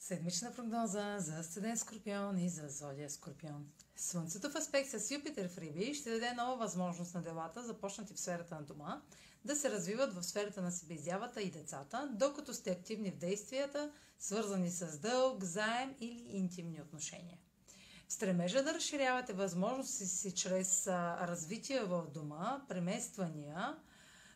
Седмична прогноза за Асцендент Скорпион и за Зодия Скорпион. Слънцето в аспект с Юпитер в Риби ще даде нова възможност на делата, започнати в сферата на дома, да се развиват в сферата на себеизявата и децата, докато сте активни в действията, свързани с дълг, заем или интимни отношения. В стремежа да разширявате възможности си чрез развитие в дома, премествания,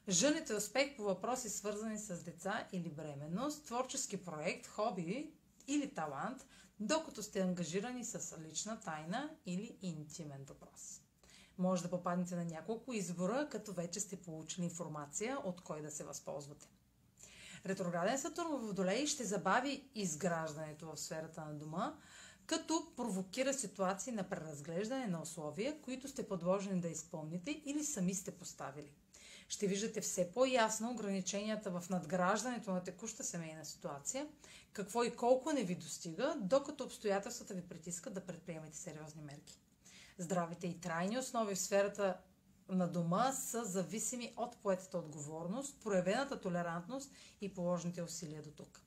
Жените успех по въпроси свързани с деца или бременност, творчески проект, хоби, или талант, докато сте ангажирани с лична тайна или интимен въпрос. Може да попаднете на няколко избора, като вече сте получили информация от кой да се възползвате. Ретрограден Сатурн в Водолей ще забави изграждането в сферата на дома, като провокира ситуации на преразглеждане на условия, които сте подложени да изпълните или сами сте поставили ще виждате все по-ясно ограниченията в надграждането на текуща семейна ситуация, какво и колко не ви достига, докато обстоятелствата ви притискат да предприемете сериозни мерки. Здравите и трайни основи в сферата на дома са зависими от поетата отговорност, проявената толерантност и положените усилия до тук.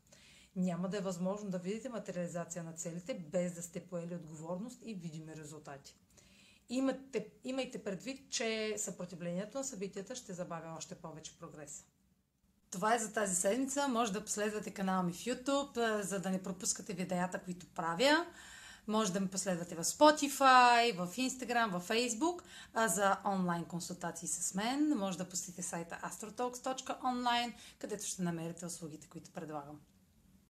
Няма да е възможно да видите материализация на целите без да сте поели отговорност и видими резултати. Имате, имайте предвид, че съпротивлението на събитията ще забавя още повече прогреса. Това е за тази седмица. Може да последвате канала ми в YouTube, за да не пропускате видеята, които правя. Може да ме последвате в Spotify, в Instagram, в Facebook. А за онлайн консултации с мен може да посетите сайта astrotalks.online, където ще намерите услугите, които предлагам.